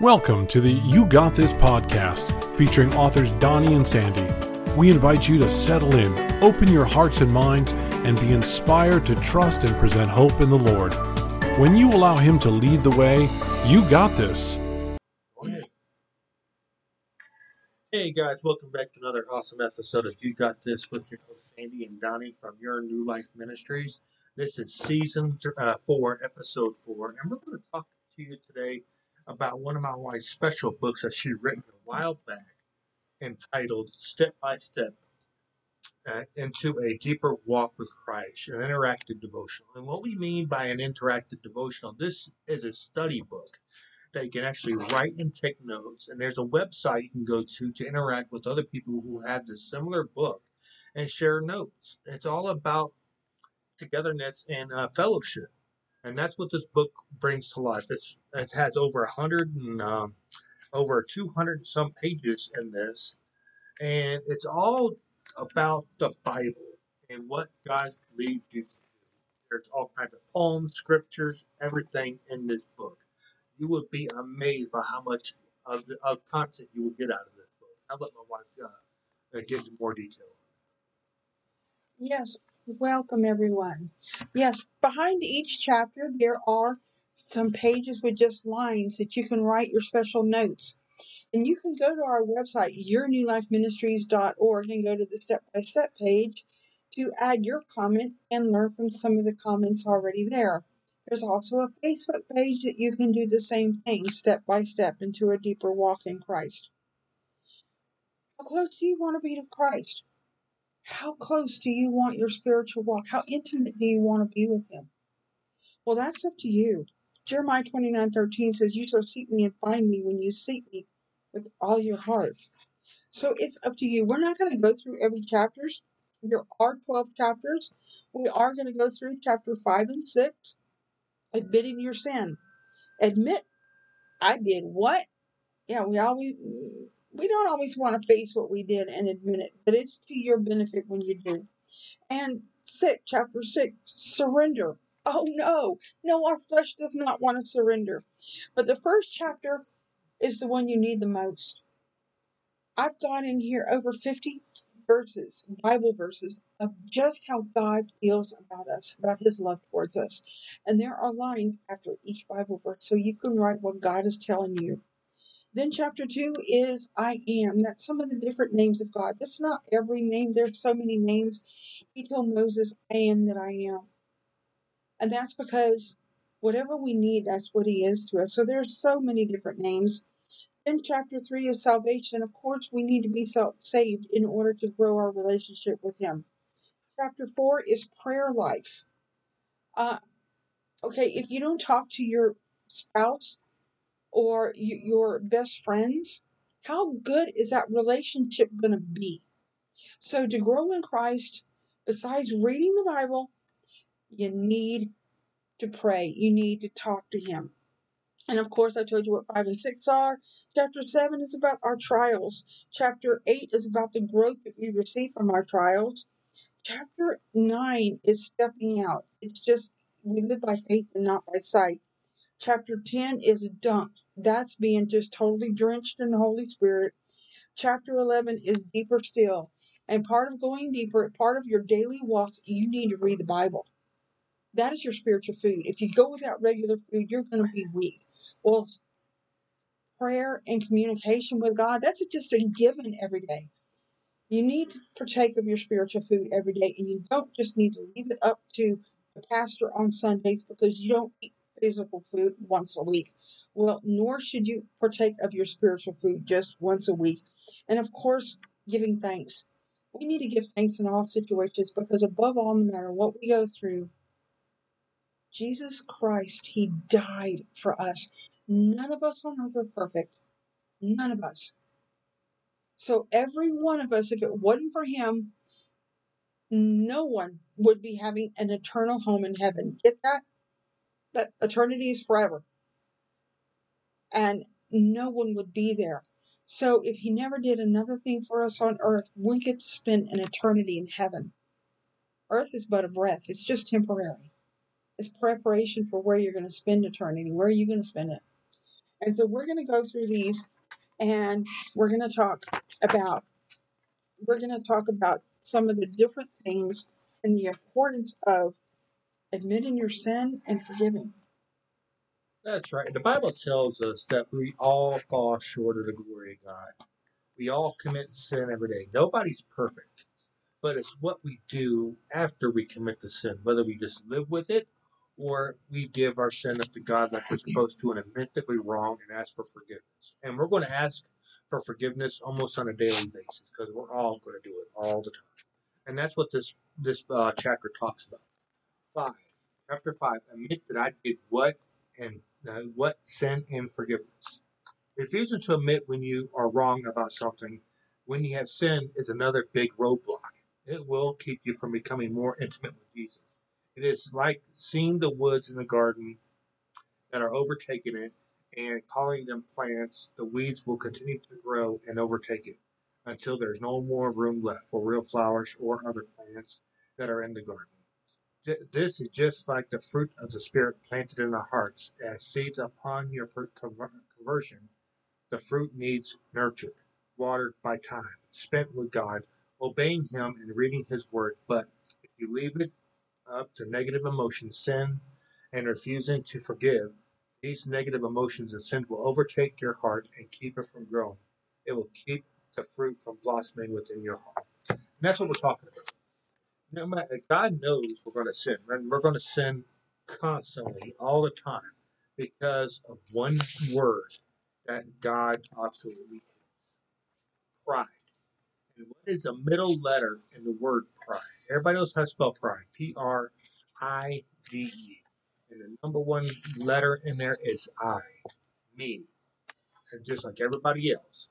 Welcome to the You Got This podcast featuring authors Donnie and Sandy. We invite you to settle in, open your hearts and minds, and be inspired to trust and present hope in the Lord. When you allow Him to lead the way, you got this. Hey guys, welcome back to another awesome episode of You Got This with your host Sandy and Donnie from Your New Life Ministries. This is season th- uh, four, episode four, and we're going to talk to you today about one of my wife's special books that she written a while back entitled Step by Step uh, into a Deeper Walk with Christ, an interactive devotional. And what we mean by an interactive devotional, this is a study book that you can actually write and take notes. And there's a website you can go to to interact with other people who have this similar book and share notes. It's all about togetherness and uh, fellowship and that's what this book brings to life. It's it has over a hundred and um, over two hundred some pages in this, and it's all about the Bible and what God leads you to. There's all kinds of poems, scriptures, everything in this book. You would be amazed by how much of the of content you will get out of this book. I'll let my wife uh get into more detail. Yes, welcome everyone. Yes, behind each chapter there are some pages with just lines that you can write your special notes. And you can go to our website, yournewlifeministries.org, and go to the step by step page to add your comment and learn from some of the comments already there. There's also a Facebook page that you can do the same thing, step by step, into a deeper walk in Christ. How close do you want to be to Christ? How close do you want your spiritual walk? How intimate do you want to be with Him? Well, that's up to you. Jeremiah 29 13 says, You shall seek me and find me when you seek me with all your heart. So it's up to you. We're not going to go through every chapters. There are 12 chapters. We are going to go through chapter 5 and 6, admitting your sin. Admit, I did what? Yeah, we always we don't always want to face what we did and admit it, but it's to your benefit when you do. And six, chapter six, surrender. Oh no, no, our flesh does not want to surrender. But the first chapter is the one you need the most. I've got in here over 50 verses, Bible verses, of just how God feels about us, about his love towards us. And there are lines after each Bible verse, so you can write what God is telling you. Then chapter two is I am. That's some of the different names of God. That's not every name. There's so many names. He told Moses, I am that I am. And that's because whatever we need, that's what he is to us. So there's so many different names. Then chapter three is salvation. Of course, we need to be saved in order to grow our relationship with him. Chapter four is prayer life. Uh, okay, if you don't talk to your spouse or your best friends, how good is that relationship going to be? So, to grow in Christ, besides reading the Bible, you need to pray. You need to talk to Him. And of course, I told you what 5 and 6 are. Chapter 7 is about our trials. Chapter 8 is about the growth that we receive from our trials. Chapter 9 is stepping out. It's just, we live by faith and not by sight. Chapter 10 is dunked. That's being just totally drenched in the Holy Spirit. Chapter 11 is deeper still. And part of going deeper, part of your daily walk, you need to read the Bible. That is your spiritual food. If you go without regular food, you're going to be weak. Well, prayer and communication with God, that's just a given every day. You need to partake of your spiritual food every day, and you don't just need to leave it up to the pastor on Sundays because you don't eat physical food once a week. Well, nor should you partake of your spiritual food just once a week. And of course, giving thanks. We need to give thanks in all situations because, above all, no matter what we go through, Jesus Christ, He died for us. None of us on earth are perfect. None of us. So, every one of us, if it wasn't for Him, no one would be having an eternal home in heaven. Get that? That eternity is forever and no one would be there. So if he never did another thing for us on earth, we get to spend an eternity in heaven. Earth is but a breath, it's just temporary. It's preparation for where you're going to spend eternity. Where are you going to spend it? And so we're going to go through these and we're going to talk about we're going to talk about some of the different things and the importance of admitting your sin and forgiving. That's right. The Bible tells us that we all fall short of the glory of God. We all commit sin every day. Nobody's perfect, but it's what we do after we commit the sin, whether we just live with it or we give our sin up to God like we're supposed to and admit that we're wrong and ask for forgiveness. And we're going to ask for forgiveness almost on a daily basis because we're all going to do it all the time. And that's what this this uh, chapter talks about. Five, chapter five. Admit that I did what and uh, what sin and forgiveness. Refusing to admit when you are wrong about something, when you have sinned, is another big roadblock. It will keep you from becoming more intimate with Jesus. It is like seeing the woods in the garden that are overtaking it and calling them plants. The weeds will continue to grow and overtake it until there's no more room left for real flowers or other plants that are in the garden. This is just like the fruit of the Spirit planted in our hearts as seeds upon your conversion. The fruit needs nurtured, watered by time, spent with God, obeying Him and reading His Word. But if you leave it up to negative emotions, sin, and refusing to forgive, these negative emotions and sin will overtake your heart and keep it from growing. It will keep the fruit from blossoming within your heart. And that's what we're talking about. No matter, God knows we're going to sin, and we're going to sin constantly, all the time, because of one word that God absolutely hates pride. And what is the middle letter in the word pride? Everybody knows how to spell pride. P R I D E. And the number one letter in there is I, me. And just like everybody else.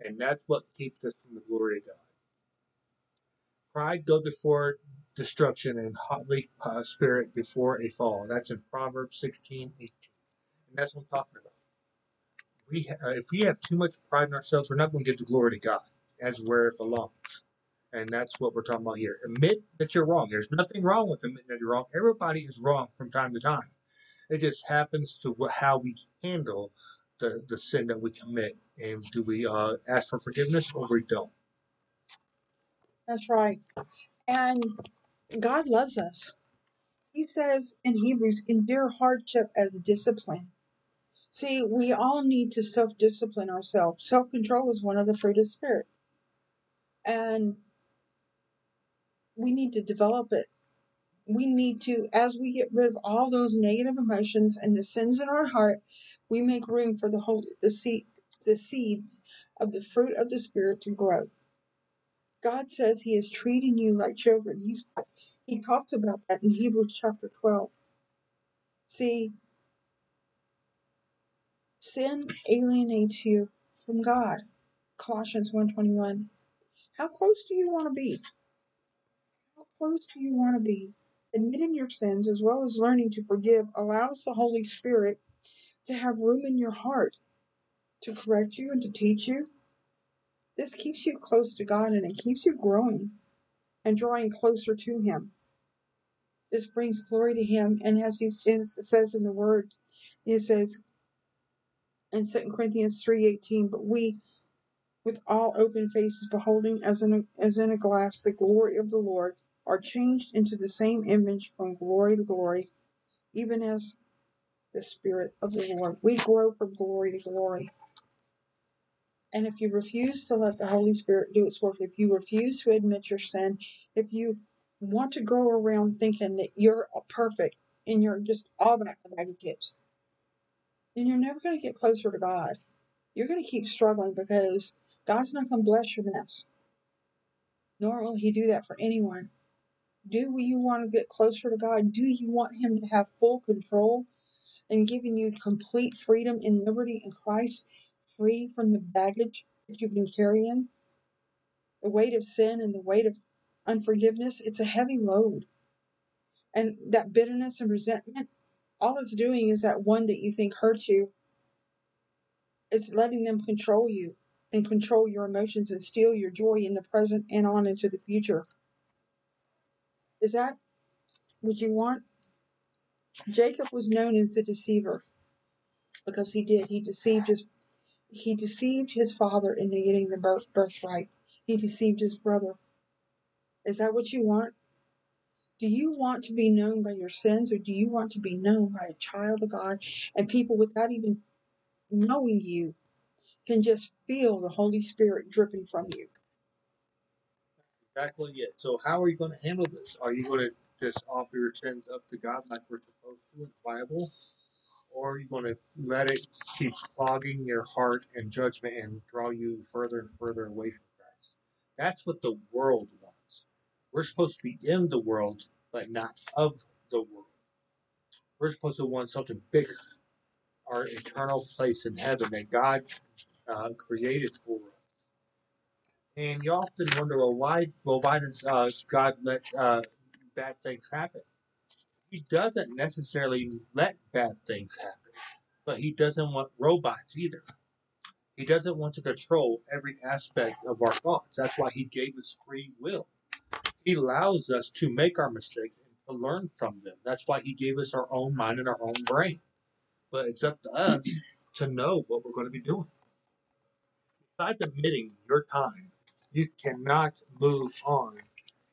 And that's what keeps us from the glory of God. Pride go before destruction and haughty uh, spirit before a fall. That's in Proverbs 16, 18. And that's what I'm talking about. We uh, if we have too much pride in ourselves, we're not going to get the glory to God as where it belongs. And that's what we're talking about here. Admit that you're wrong. There's nothing wrong with admitting that you're wrong. Everybody is wrong from time to time. It just happens to how we handle the, the sin that we commit. And do we uh, ask for forgiveness or we don't? That's right. And God loves us. He says in Hebrews, endure hardship as discipline. See, we all need to self discipline ourselves. Self control is one of the fruit of spirit. And we need to develop it. We need to, as we get rid of all those negative emotions and the sins in our heart, we make room for the whole the seed the seeds of the fruit of the spirit to grow. God says He is treating you like children. He's He talks about that in Hebrews chapter twelve. See, sin alienates you from God. Colossians 1.21. How close do you want to be? How close do you want to be? Admitting your sins as well as learning to forgive allows the Holy Spirit to have room in your heart to correct you and to teach you. This keeps you close to God and it keeps you growing and drawing closer to Him. This brings glory to Him, and as He says in the Word, it says in 2 Corinthians 3:18, but we with all open faces beholding as in a, as in a glass the glory of the Lord are changed into the same image from glory to glory, even as the Spirit of the Lord. We grow from glory to glory. And if you refuse to let the Holy Spirit do its work, if you refuse to admit your sin, if you want to go around thinking that you're perfect and you're just all that bag of tips, then you're never going to get closer to God. You're going to keep struggling because God's not going to bless your mess. Nor will He do that for anyone. Do you want to get closer to God? Do you want Him to have full control and giving you complete freedom and liberty in Christ, free from the baggage that you've been carrying? The weight of sin and the weight of unforgiveness, it's a heavy load. And that bitterness and resentment, all it's doing is that one that you think hurts you, it's letting them control you and control your emotions and steal your joy in the present and on into the future. Is that what you want? Jacob was known as the deceiver. because he did. He deceived his he deceived his father into getting the birth birthright. He deceived his brother. Is that what you want? Do you want to be known by your sins or do you want to be known by a child of God and people without even knowing you can just feel the Holy Spirit dripping from you? Exactly it. So how are you going to handle this? Are you going to just offer your sins up to God like we're supposed to in the Bible? Or you're going to let it keep clogging your heart and judgment and draw you further and further away from Christ? That's what the world wants. We're supposed to be in the world, but not of the world. We're supposed to want something bigger, our eternal place in heaven that God uh, created for us. And you often wonder, well, why? Well, why does uh, God let uh, bad things happen? He doesn't necessarily let bad things happen, but He doesn't want robots either. He doesn't want to control every aspect of our thoughts. That's why He gave us free will. He allows us to make our mistakes and to learn from them. That's why He gave us our own mind and our own brain. But it's up to us to know what we're going to be doing. Besides admitting your time, you cannot move on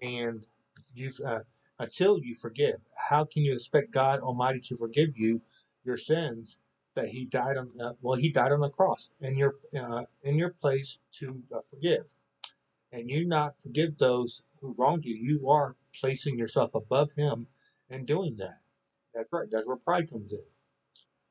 and you uh, until you forgive. How can you expect God Almighty to forgive you your sins that He died on? Uh, well, He died on the cross in your uh, in your place to uh, forgive, and you not forgive those who wronged you. You are placing yourself above Him and doing that. That's right. That's where pride comes in.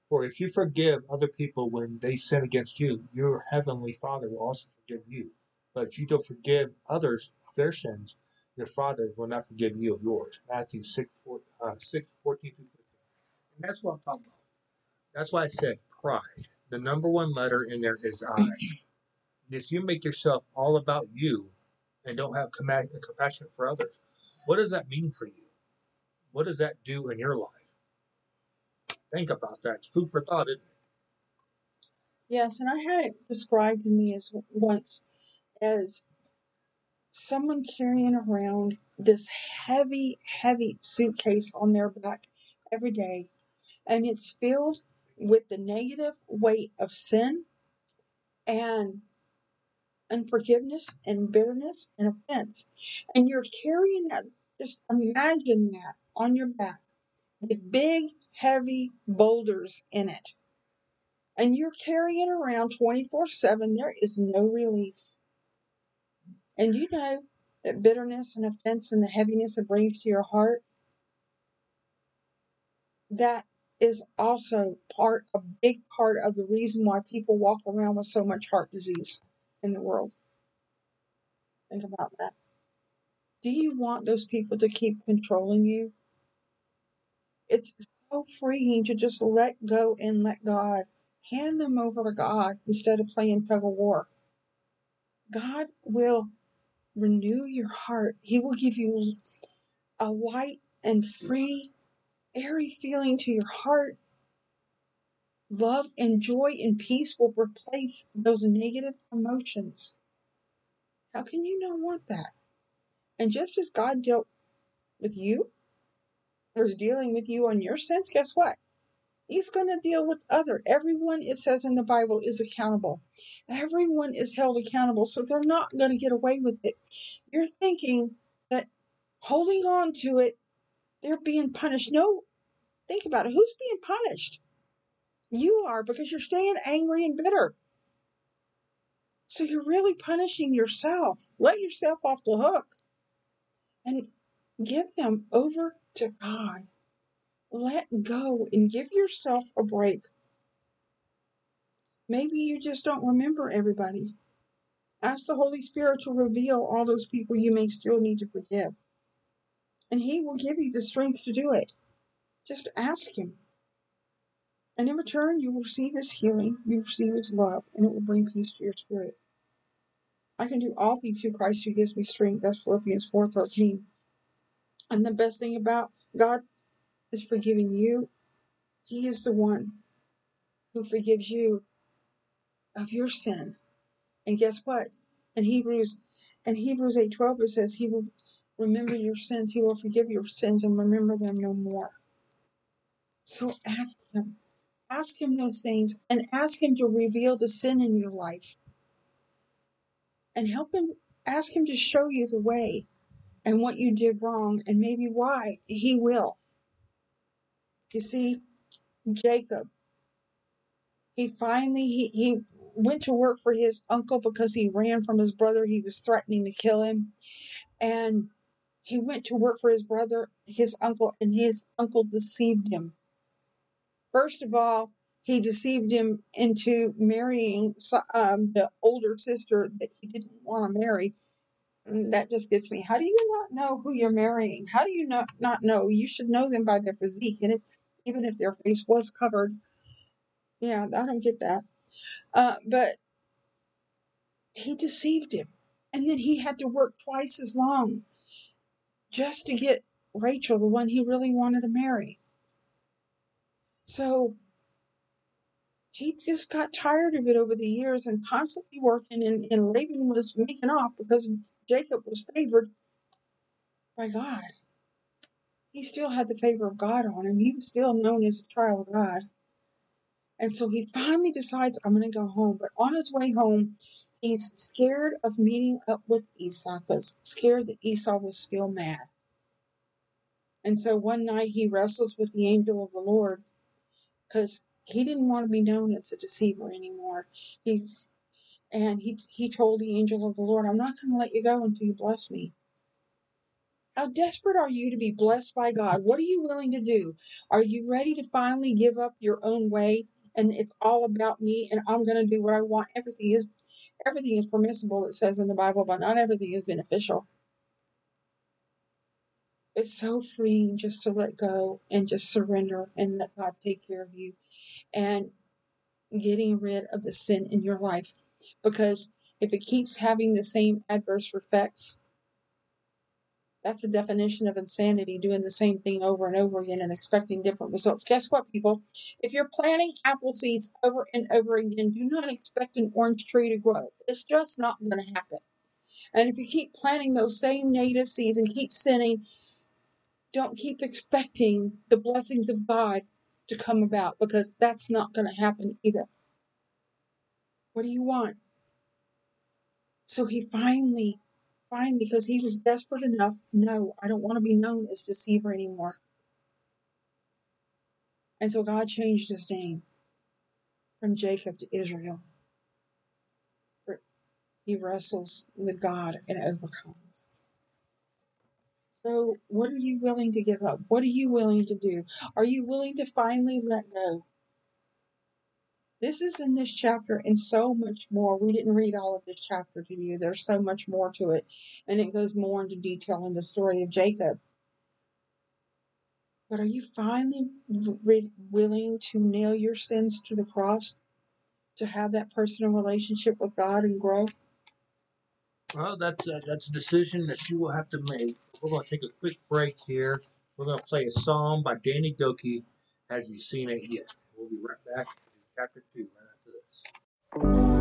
For if you forgive other people when they sin against you, your heavenly Father will also forgive you. But if you don't forgive others of their sins, your Father will not forgive you of yours. Matthew 6, 4, uh, 6 14 through 15. And that's what I'm talking about. That's why I said pride. The number one letter in there is I. If you make yourself all about you and don't have compassion for others, what does that mean for you? What does that do in your life? Think about that. It's food for thought, isn't it? Yes, and I had it described to me as once as someone carrying around this heavy, heavy suitcase on their back every day, and it's filled with the negative weight of sin and unforgiveness and bitterness and offense. And you're carrying that, just imagine that on your back with big, heavy boulders in it. And you're carrying around 24 7. There is no relief. And you know that bitterness and offense and the heaviness it brings to your heart, that is also part, a big part of the reason why people walk around with so much heart disease in the world. Think about that. Do you want those people to keep controlling you? It's so freeing to just let go and let God. Hand them over to God instead of playing tug of war. God will renew your heart. He will give you a light and free, airy feeling to your heart. Love and joy and peace will replace those negative emotions. How can you not want that? And just as God dealt with you, or is dealing with you on your sins, guess what? He's going to deal with other. Everyone, it says in the Bible, is accountable. Everyone is held accountable, so they're not going to get away with it. You're thinking that holding on to it, they're being punished. No, think about it. Who's being punished? You are because you're staying angry and bitter. So you're really punishing yourself. Let yourself off the hook and give them over to God let go and give yourself a break. Maybe you just don't remember everybody. Ask the Holy Spirit to reveal all those people you may still need to forgive. And He will give you the strength to do it. Just ask Him. And in return, you will receive His healing, you will receive His love, and it will bring peace to your spirit. I can do all things through Christ who gives me strength. That's Philippians 4.13. And the best thing about God is forgiving you, He is the one who forgives you of your sin. And guess what? In Hebrews in Hebrews 8:12 it says he will remember your sins, he will forgive your sins and remember them no more. So ask him. Ask Him those things and ask Him to reveal the sin in your life and help Him, ask Him to show you the way and what you did wrong and maybe why. He will. You see, Jacob, he finally, he, he went to work for his uncle because he ran from his brother. He was threatening to kill him. And he went to work for his brother, his uncle, and his uncle deceived him. First of all, he deceived him into marrying um, the older sister that he didn't want to marry. And that just gets me. How do you not know who you're marrying? How do you not, not know? You should know them by their physique, and if, even if their face was covered. Yeah, I don't get that. Uh, but he deceived him. And then he had to work twice as long just to get Rachel, the one he really wanted to marry. So he just got tired of it over the years and constantly working, and, and Laban was making off because Jacob was favored by God. He still had the favor of God on him. He was still known as a child of God. And so he finally decides, I'm going to go home. But on his way home, he's scared of meeting up with Esau because scared that Esau was still mad. And so one night he wrestles with the angel of the Lord because he didn't want to be known as a deceiver anymore. He's and he he told the angel of the Lord, I'm not going to let you go until you bless me. How desperate are you to be blessed by God? What are you willing to do? Are you ready to finally give up your own way and it's all about me and I'm going to do what I want? Everything is everything is permissible it says in the Bible, but not everything is beneficial. It's so freeing just to let go and just surrender and let God take care of you and getting rid of the sin in your life. Because if it keeps having the same adverse effects, that's the definition of insanity, doing the same thing over and over again and expecting different results. Guess what, people? If you're planting apple seeds over and over again, do not expect an orange tree to grow. It's just not going to happen. And if you keep planting those same native seeds and keep sinning, don't keep expecting the blessings of God to come about because that's not going to happen either. What do you want? So he finally, finally, because he was desperate enough, no, I don't want to be known as deceiver anymore. And so God changed his name from Jacob to Israel. He wrestles with God and overcomes. So, what are you willing to give up? What are you willing to do? Are you willing to finally let go? This is in this chapter and so much more. We didn't read all of this chapter to you. There's so much more to it, and it goes more into detail in the story of Jacob. But are you finally re- willing to nail your sins to the cross to have that personal relationship with God and grow? Well, that's a, that's a decision that you will have to make. We're going to take a quick break here. We're going to play a song by Danny Gokey. Have you seen it yet? We'll be right back chapter two right after this. Mm-hmm.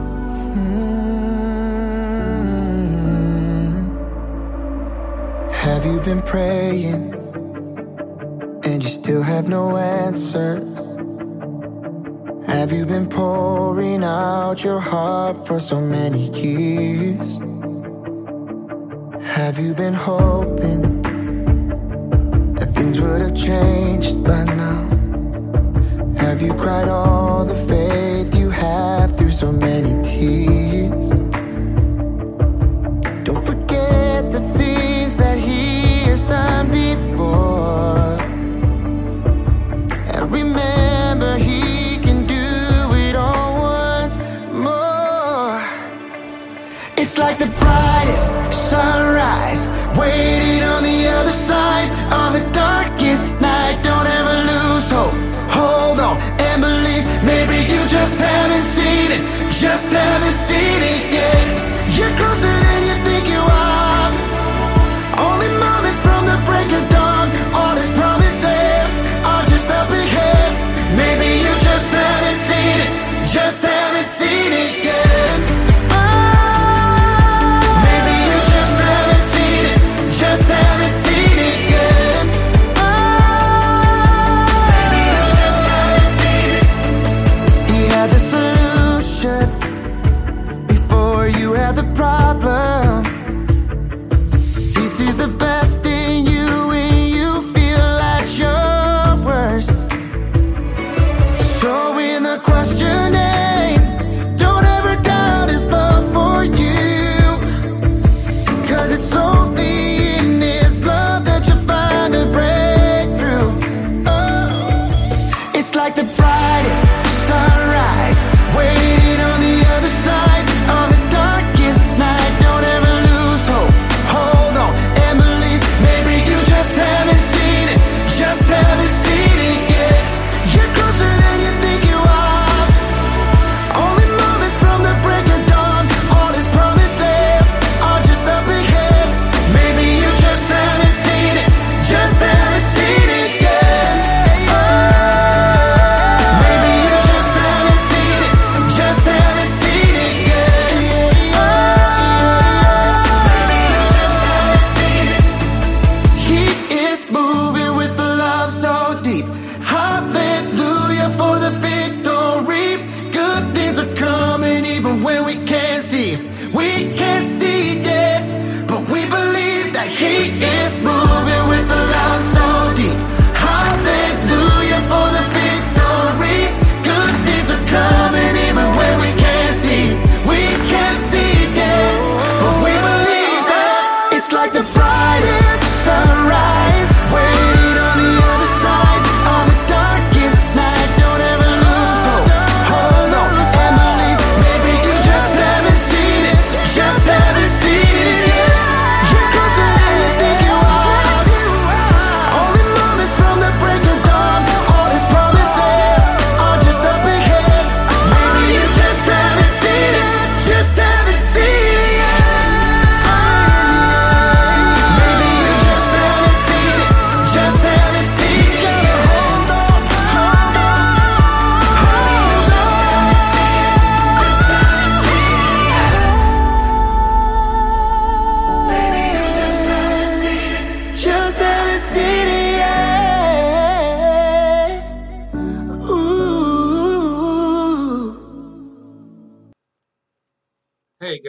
Have you been praying and you still have no answers? Have you been pouring out your heart for so many years? Have you been hoping that things would have changed by now? Have you cried all the faith you have through so many tears? Don't forget the things that He has done before. And remember, He can do it all once more. It's like the brightest sunrise, waiting on the other side seen it yet. You're closer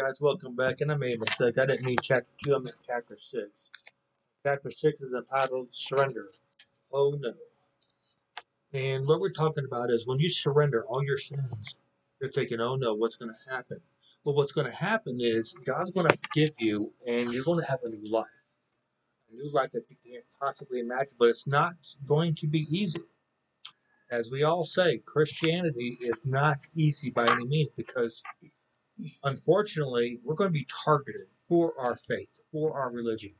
guys, welcome back. And I made a mistake. I didn't mean chapter two. I meant chapter six. Chapter six is entitled "Surrender." Oh no! And what we're talking about is when you surrender all your sins, you're thinking, "Oh no, what's going to happen?" Well, what's going to happen is God's going to forgive you, and you're going to have a new life, a new life that you can't possibly imagine. But it's not going to be easy. As we all say, Christianity is not easy by any means because unfortunately, we're going to be targeted for our faith, for our religion.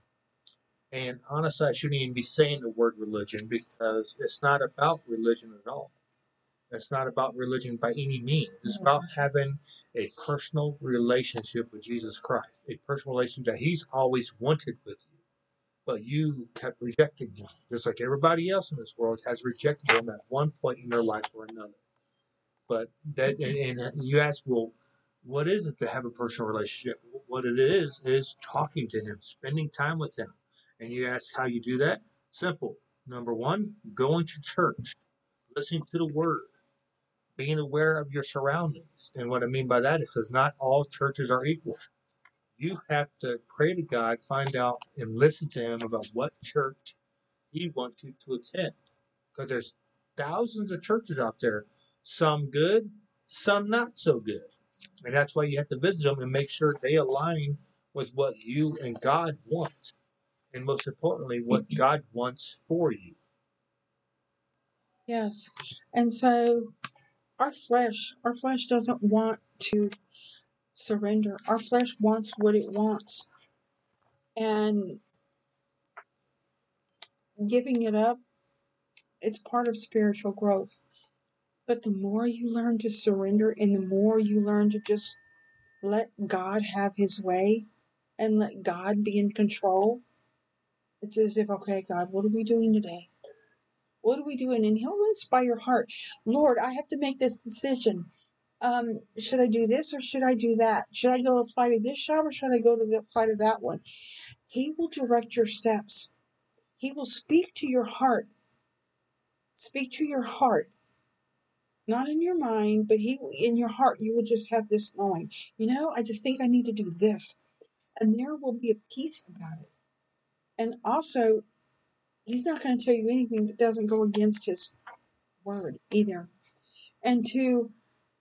And honestly, I shouldn't even be saying the word religion because it's not about religion at all. It's not about religion by any means. It's about mm-hmm. having a personal relationship with Jesus Christ, a personal relationship that He's always wanted with you. But you kept rejecting Him, just like everybody else in this world has rejected Him at one point in their life or another. But that, mm-hmm. and, and you ask, well, what is it to have a personal relationship? What it is is talking to him, spending time with him. And you ask how you do that? Simple. Number one, going to church, listening to the word, being aware of your surroundings. And what I mean by that is because not all churches are equal. You have to pray to God, find out and listen to him about what church he wants you to attend. Because there's thousands of churches out there, some good, some not so good. And that's why you have to visit them and make sure they align with what you and God want. And most importantly, what mm-hmm. God wants for you. Yes. And so our flesh, our flesh doesn't want to surrender. Our flesh wants what it wants. And giving it up, it's part of spiritual growth. But the more you learn to surrender and the more you learn to just let God have his way and let God be in control, it's as if, okay, God, what are we doing today? What are we doing? And he'll inspire your heart. Lord, I have to make this decision. Um, should I do this or should I do that? Should I go apply to this job or should I go to the, apply to that one? He will direct your steps. He will speak to your heart. Speak to your heart Not in your mind, but he in your heart you will just have this knowing. You know, I just think I need to do this. And there will be a peace about it. And also, he's not going to tell you anything that doesn't go against his word either. And to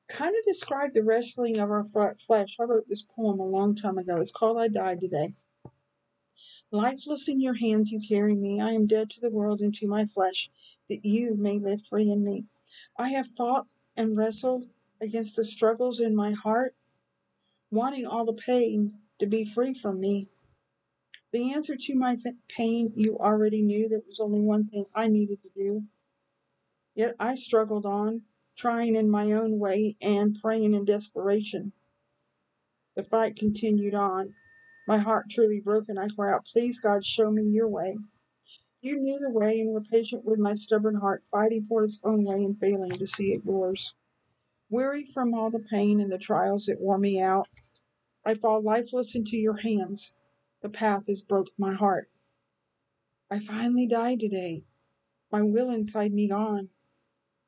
kind of describe the wrestling of our flesh, I wrote this poem a long time ago. It's called I Died Today. Lifeless in your hands you carry me. I am dead to the world and to my flesh, that you may live free in me. I have fought and wrestled against the struggles in my heart, wanting all the pain to be free from me. The answer to my pain you already knew. There was only one thing I needed to do. Yet I struggled on, trying in my own way and praying in desperation. The fight continued on. My heart truly broken, I cry out, Please, God, show me your way. You knew the way and were patient with my stubborn heart, fighting for its own way and failing to see it yours. Weary from all the pain and the trials that wore me out, I fall lifeless into your hands. The path has broke my heart. I finally died today. My will inside me gone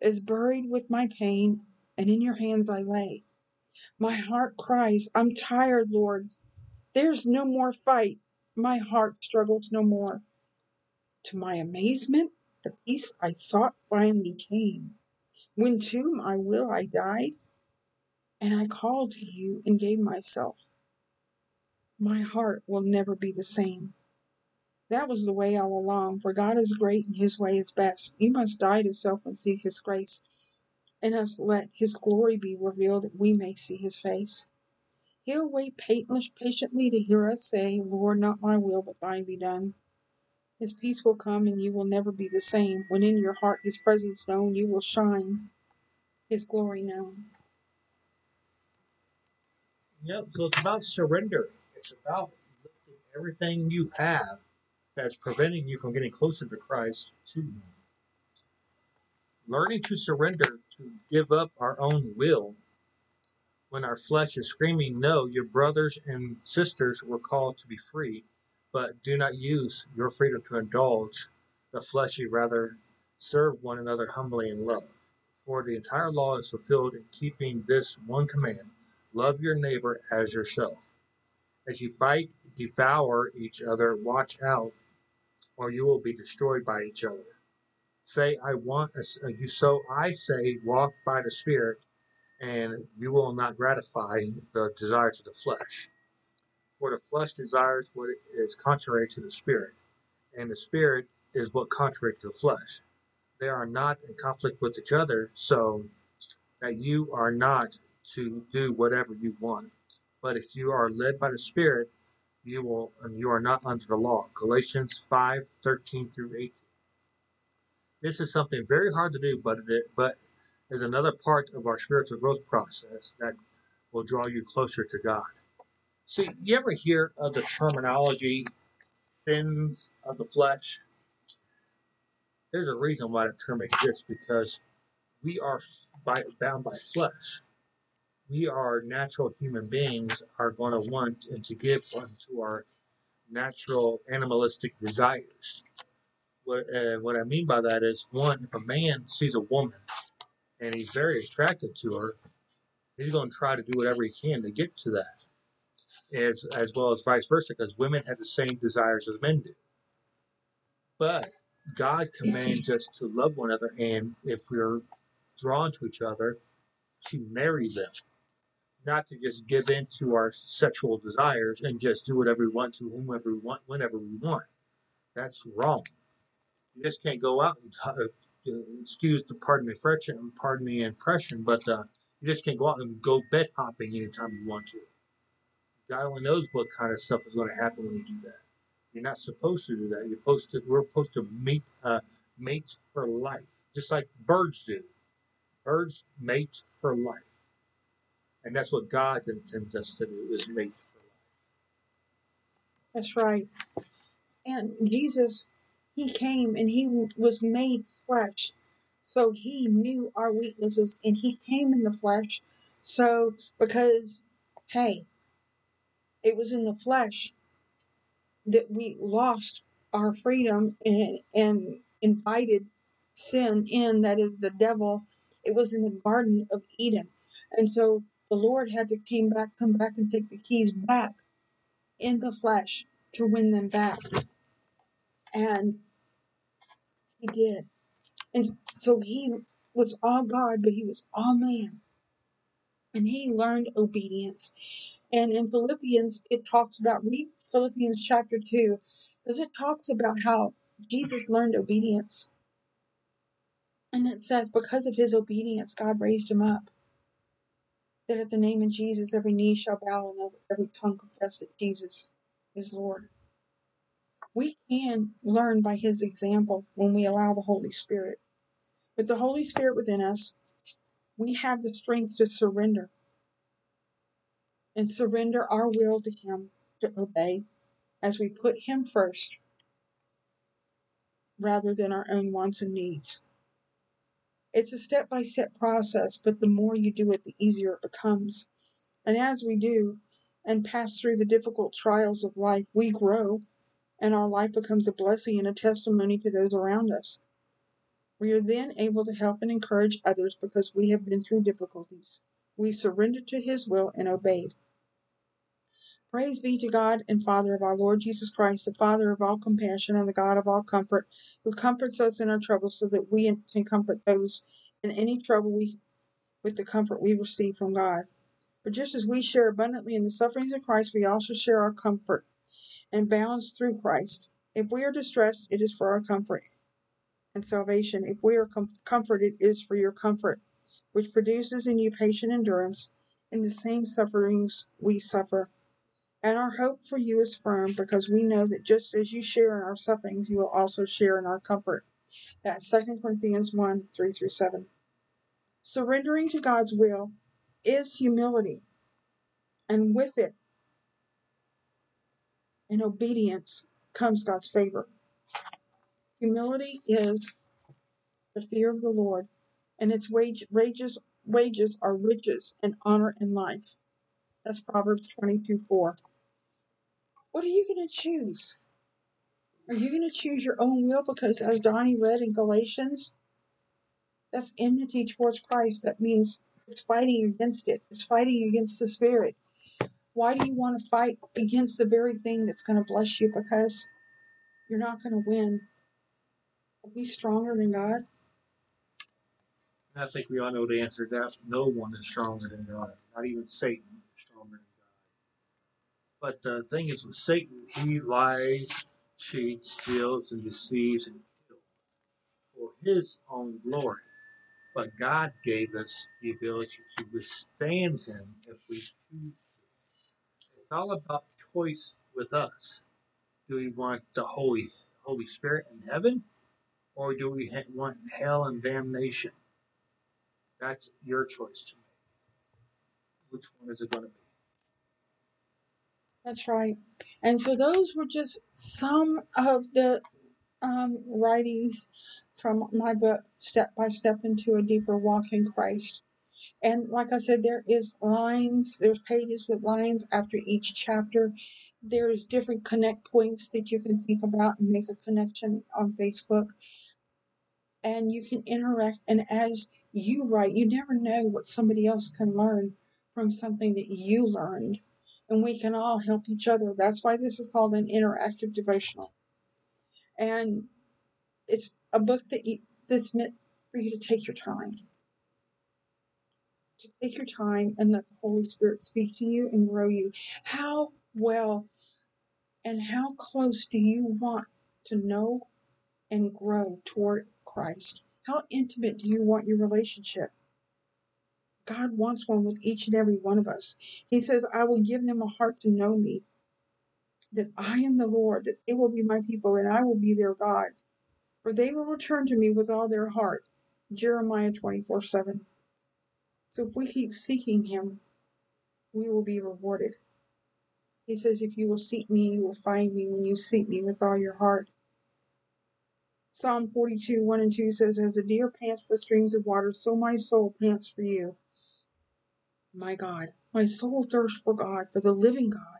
is buried with my pain, and in your hands I lay. My heart cries, I'm tired, Lord. There's no more fight. My heart struggles no more. To my amazement, the peace I sought finally came. When to my will I died, and I called to you and gave myself. My heart will never be the same. That was the way all along, for God is great and his way is best. You must die to self and seek his grace, and us let his glory be revealed that we may see his face. He'll wait patiently to hear us say, Lord, not my will, but thine be done. His peace will come and you will never be the same. When in your heart his presence known, you will shine, his glory known. Yep, so it's about surrender. It's about lifting everything you have that's preventing you from getting closer to Christ to Him. Learning to surrender, to give up our own will when our flesh is screaming, No, your brothers and sisters were called to be free, but do not use your freedom to indulge the fleshy, rather serve one another humbly in love. For the entire law is fulfilled in keeping this one command love your neighbor as yourself. As you bite, devour each other, watch out or you will be destroyed by each other. Say, I want uh, you, so I say, walk by the Spirit, and you will not gratify the desires of the flesh. For the flesh desires what is contrary to the Spirit, and the Spirit is what contrary to the flesh. They are not in conflict with each other, so that you are not to do whatever you want. But if you are led by the Spirit, you will and you are not under the law. Galatians 5, 13 through 18. This is something very hard to do, but it but is another part of our spiritual growth process that will draw you closer to God. See, you ever hear of the terminology sins of the flesh? There's a reason why the term exists because we are by, bound by flesh we are natural human beings are going to want and to give unto our natural animalistic desires. What, uh, what I mean by that is, one, if a man sees a woman and he's very attracted to her, he's going to try to do whatever he can to get to that, as as well as vice versa, because women have the same desires as men do. But God commands us to love one another, and if we're drawn to each other, to marry them not to just give in to our sexual desires and just do whatever we want to whomever we want, whenever we want. That's wrong. You just can't go out and, uh, excuse the pardon me impression, pardon me impression, but uh, you just can't go out and go bed hopping anytime you want to. God only knows what kind of stuff is going to happen when you do that. You're not supposed to do that. You're supposed to. We're supposed to mate, uh, mate for life, just like birds do. Birds mate for life. And that's what God intends us to do is mate for life. That's right. And Jesus, he came and he was made flesh. So he knew our weaknesses and he came in the flesh. So because hey, it was in the flesh that we lost our freedom and and invited sin in that is the devil It was in the Garden of Eden. And so the Lord had to came back, come back and take the keys back in the flesh to win them back. And he did. And so he was all God, but he was all man. And he learned obedience. And in Philippians, it talks about, read Philippians chapter 2, because it talks about how Jesus learned obedience. And it says, because of his obedience, God raised him up. That at the name of Jesus, every knee shall bow and every tongue confess that Jesus is Lord. We can learn by his example when we allow the Holy Spirit. With the Holy Spirit within us, we have the strength to surrender and surrender our will to him to obey as we put him first rather than our own wants and needs. It's a step by step process, but the more you do it, the easier it becomes. And as we do and pass through the difficult trials of life, we grow and our life becomes a blessing and a testimony to those around us. We are then able to help and encourage others because we have been through difficulties. We surrendered to His will and obeyed. Praise be to God and Father of our Lord Jesus Christ, the Father of all compassion and the God of all comfort, who comforts us in our trouble so that we can comfort those in any trouble we, with the comfort we receive from God. For just as we share abundantly in the sufferings of Christ, we also share our comfort and balance through Christ. If we are distressed, it is for our comfort and salvation. If we are com- comforted, it is for your comfort, which produces in you patient endurance in the same sufferings we suffer. And our hope for you is firm because we know that just as you share in our sufferings, you will also share in our comfort. That's 2 Corinthians 1 3 through 7. Surrendering to God's will is humility, and with it, in obedience, comes God's favor. Humility is the fear of the Lord, and its wage, wages, wages are riches and honor and life. That's Proverbs 22 4. What are you going to choose? Are you going to choose your own will? Because as Donnie read in Galatians, that's enmity towards Christ. That means it's fighting against it, it's fighting against the Spirit. Why do you want to fight against the very thing that's going to bless you? Because you're not going to win. Be stronger than God. I think we all know the answer to that. No one is stronger than God. Not even Satan is stronger than God. But the thing is with Satan, he lies, cheats, steals, and deceives and kills for his own glory. But God gave us the ability to withstand him if we choose to. It's all about choice with us. Do we want the Holy Holy Spirit in heaven, or do we want hell and damnation? That's your choice to make. Which one is it going to be? That's right. And so those were just some of the um, writings from my book, Step by Step into a Deeper Walk in Christ. And like I said, there is lines, there's pages with lines after each chapter. There's different connect points that you can think about and make a connection on Facebook. And you can interact. And as you write, you never know what somebody else can learn from something that you learned. And we can all help each other. That's why this is called an interactive devotional. And it's a book that you, that's meant for you to take your time to take your time and let the Holy Spirit speak to you and grow you. How well and how close do you want to know and grow toward Christ? How intimate do you want your relationship? God wants one with each and every one of us. He says, I will give them a heart to know me, that I am the Lord, that they will be my people, and I will be their God. For they will return to me with all their heart. Jeremiah 24 7. So if we keep seeking Him, we will be rewarded. He says, If you will seek me, you will find me when you seek me with all your heart. Psalm 42, 1 and 2 says, As a deer pants for streams of water, so my soul pants for you. My God, my soul thirsts for God, for the living God.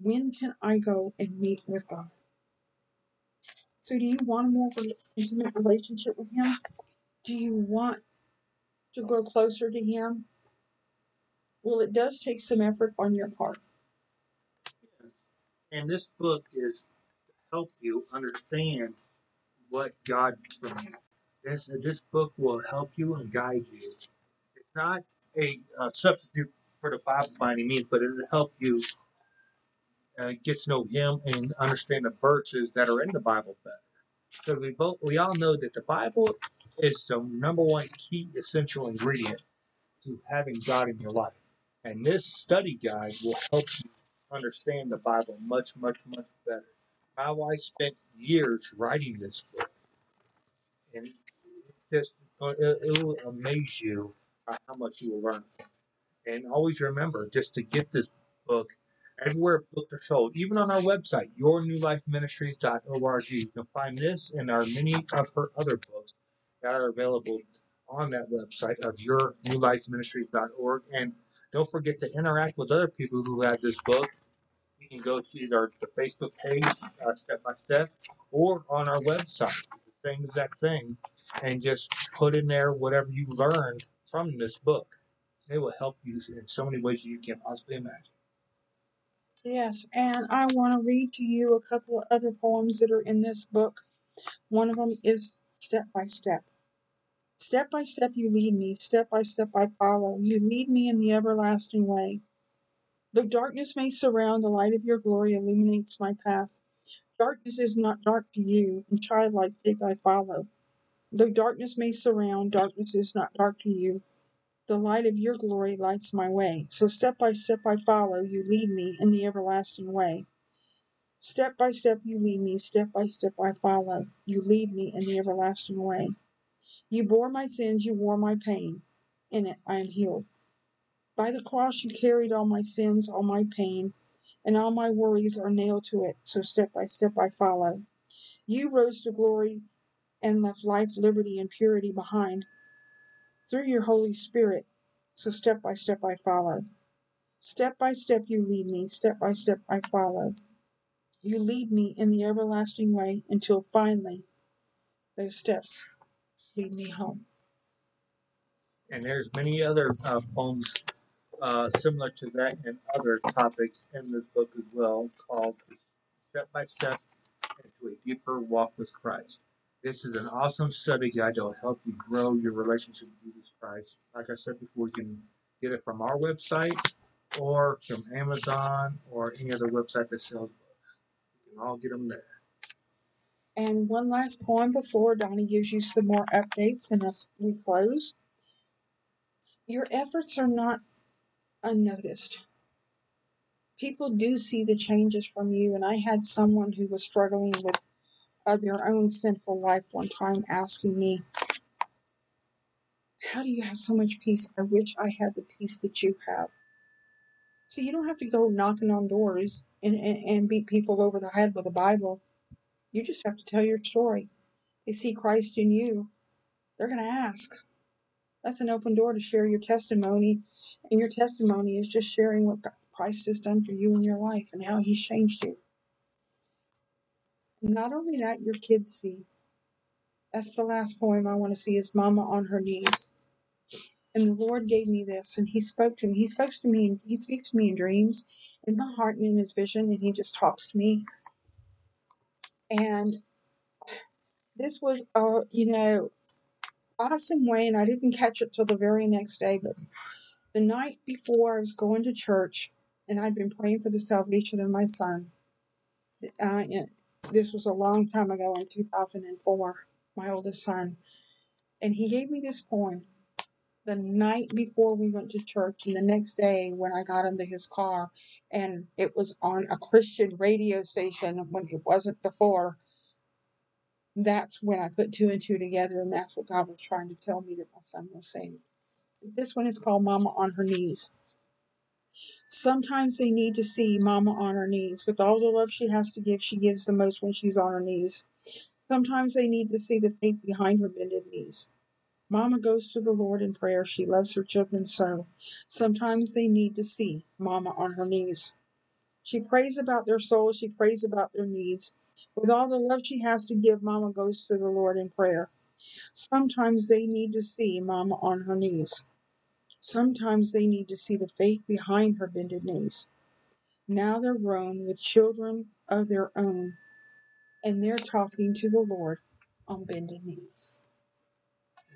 When can I go and meet with God? So, do you want a more intimate relationship with Him? Do you want to grow closer to Him? Well, it does take some effort on your part. Yes. And this book is help you understand what God wants from you. This this book will help you and guide you. It's not a, uh substitute for the Bible by any means, but it'll help you uh, get to know Him and understand the verses that are in the Bible better. So we both we all know that the Bible is the number one key essential ingredient to having God in your life. And this study guide will help you understand the Bible much, much, much better. My wife spent years writing this book, and just uh, it, it will amaze you how much you will learn. And always remember, just to get this book, everywhere books are sold, even on our website, yournewlifeministries.org, you can find this and our many of her other books that are available on that website of yournewlifeministries.org. And don't forget to interact with other people who have this book. Can go to either the Facebook page, uh, step by step, or on our website, the same exact thing, and just put in there whatever you learned from this book. It will help you in so many ways you can possibly imagine. Yes, and I want to read to you a couple of other poems that are in this book. One of them is Step by Step. Step by step you lead me, step by step I follow. You lead me in the everlasting way. Though darkness may surround, the light of your glory illuminates my path. Darkness is not dark to you, and childlike faith I follow. Though darkness may surround, darkness is not dark to you. The light of your glory lights my way. So step by step I follow, you lead me in the everlasting way. Step by step you lead me, step by step I follow. You lead me in the everlasting way. You bore my sins, you wore my pain. In it I am healed. By the cross you carried all my sins, all my pain, and all my worries are nailed to it. So step by step I follow. You rose to glory and left life, liberty, and purity behind through your Holy Spirit. So step by step I follow. Step by step you lead me, step by step I follow. You lead me in the everlasting way until finally those steps lead me home. And there's many other uh, poems uh, similar to that and other topics in this book as well called Step by Step into a Deeper Walk with Christ. This is an awesome study guide that will help you grow your relationship with Jesus Christ. Like I said before, you can get it from our website or from Amazon or any other website that sells books. You can all get them there. And one last poem before Donnie gives you some more updates and as we close. Your efforts are not unnoticed. People do see the changes from you, and I had someone who was struggling with uh, their own sinful life one time asking me, How do you have so much peace? I wish I had the peace that you have. So you don't have to go knocking on doors and, and, and beat people over the head with a Bible. You just have to tell your story. They see Christ in you, they're going to ask. That's an open door to share your testimony. And your testimony is just sharing what Christ has done for you in your life and how he's changed you. Not only that, your kids see. That's the last poem I want to see is Mama on her knees. And the Lord gave me this, and He spoke to me. He speaks to me, and He speaks to me in dreams, in my heart and in His vision, and He just talks to me. And this was a you know awesome way, and I didn't catch it till the very next day. But the night before I was going to church, and I'd been praying for the salvation of my son. Uh, this was a long time ago in 2004, my oldest son, and he gave me this poem the night before we went to church, and the next day when I got into his car, and it was on a Christian radio station when it wasn't before that's when I put two and two together, and that's what God was trying to tell me that my son was saved. This one is called Mama on Her Knees. Sometimes they need to see Mama on her knees. With all the love she has to give, she gives the most when she's on her knees. Sometimes they need to see the faith behind her bended knees. Mama goes to the Lord in prayer. She loves her children so. Sometimes they need to see Mama on her knees. She prays about their souls. She prays about their needs. With all the love she has to give, Mama goes to the Lord in prayer. Sometimes they need to see Mama on her knees. Sometimes they need to see the faith behind her bended knees. Now they're grown with children of their own, and they're talking to the Lord on bended knees.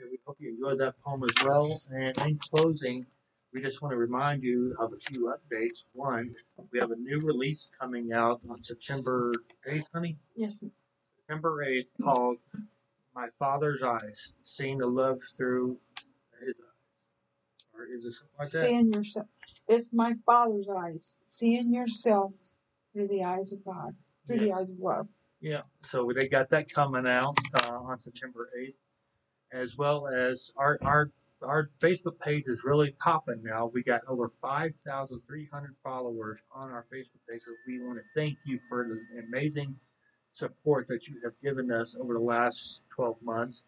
And we hope you enjoyed that poem as well. And in closing, we just want to remind you of a few updates. One, we have a new release coming out on September 8th, honey? Yes, September 8th called My Father's Eyes, Seeing the Love Through His Eyes. Or is it something like that? seeing yourself. It's my Father's eyes, seeing yourself through the eyes of God, through the eyes of love. Yeah, so they got that coming out uh, on September 8th, as well as our our our Facebook page is really popping now. We got over 5,300 followers on our Facebook page, so we want to thank you for the amazing support that you have given us over the last 12 months,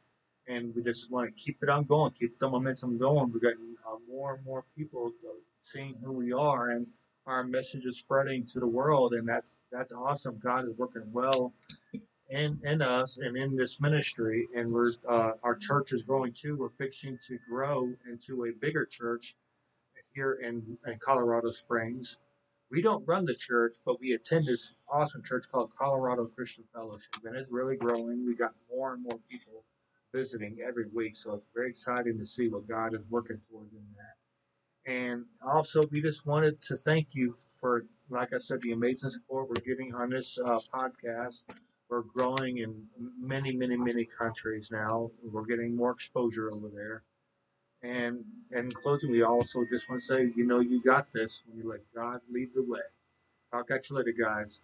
and we just want to keep it on going, keep the momentum going. We're getting uh, more and more people seeing who we are, and our message is spreading to the world, and that that's awesome. God is working well in in us and in this ministry, and we're uh, our church is growing too. We're fixing to grow into a bigger church here in, in Colorado Springs. We don't run the church, but we attend this awesome church called Colorado Christian Fellowship, and it's really growing. We got more and more people visiting every week, so it's very exciting to see what God is working towards in that. And also, we just wanted to thank you for, like I said, the amazing support we're getting on this uh, podcast. We're growing in many, many, many countries now. We're getting more exposure over there. And, and in closing, we also just want to say, you know, you got this when you let God lead the way. Talk at you later, guys.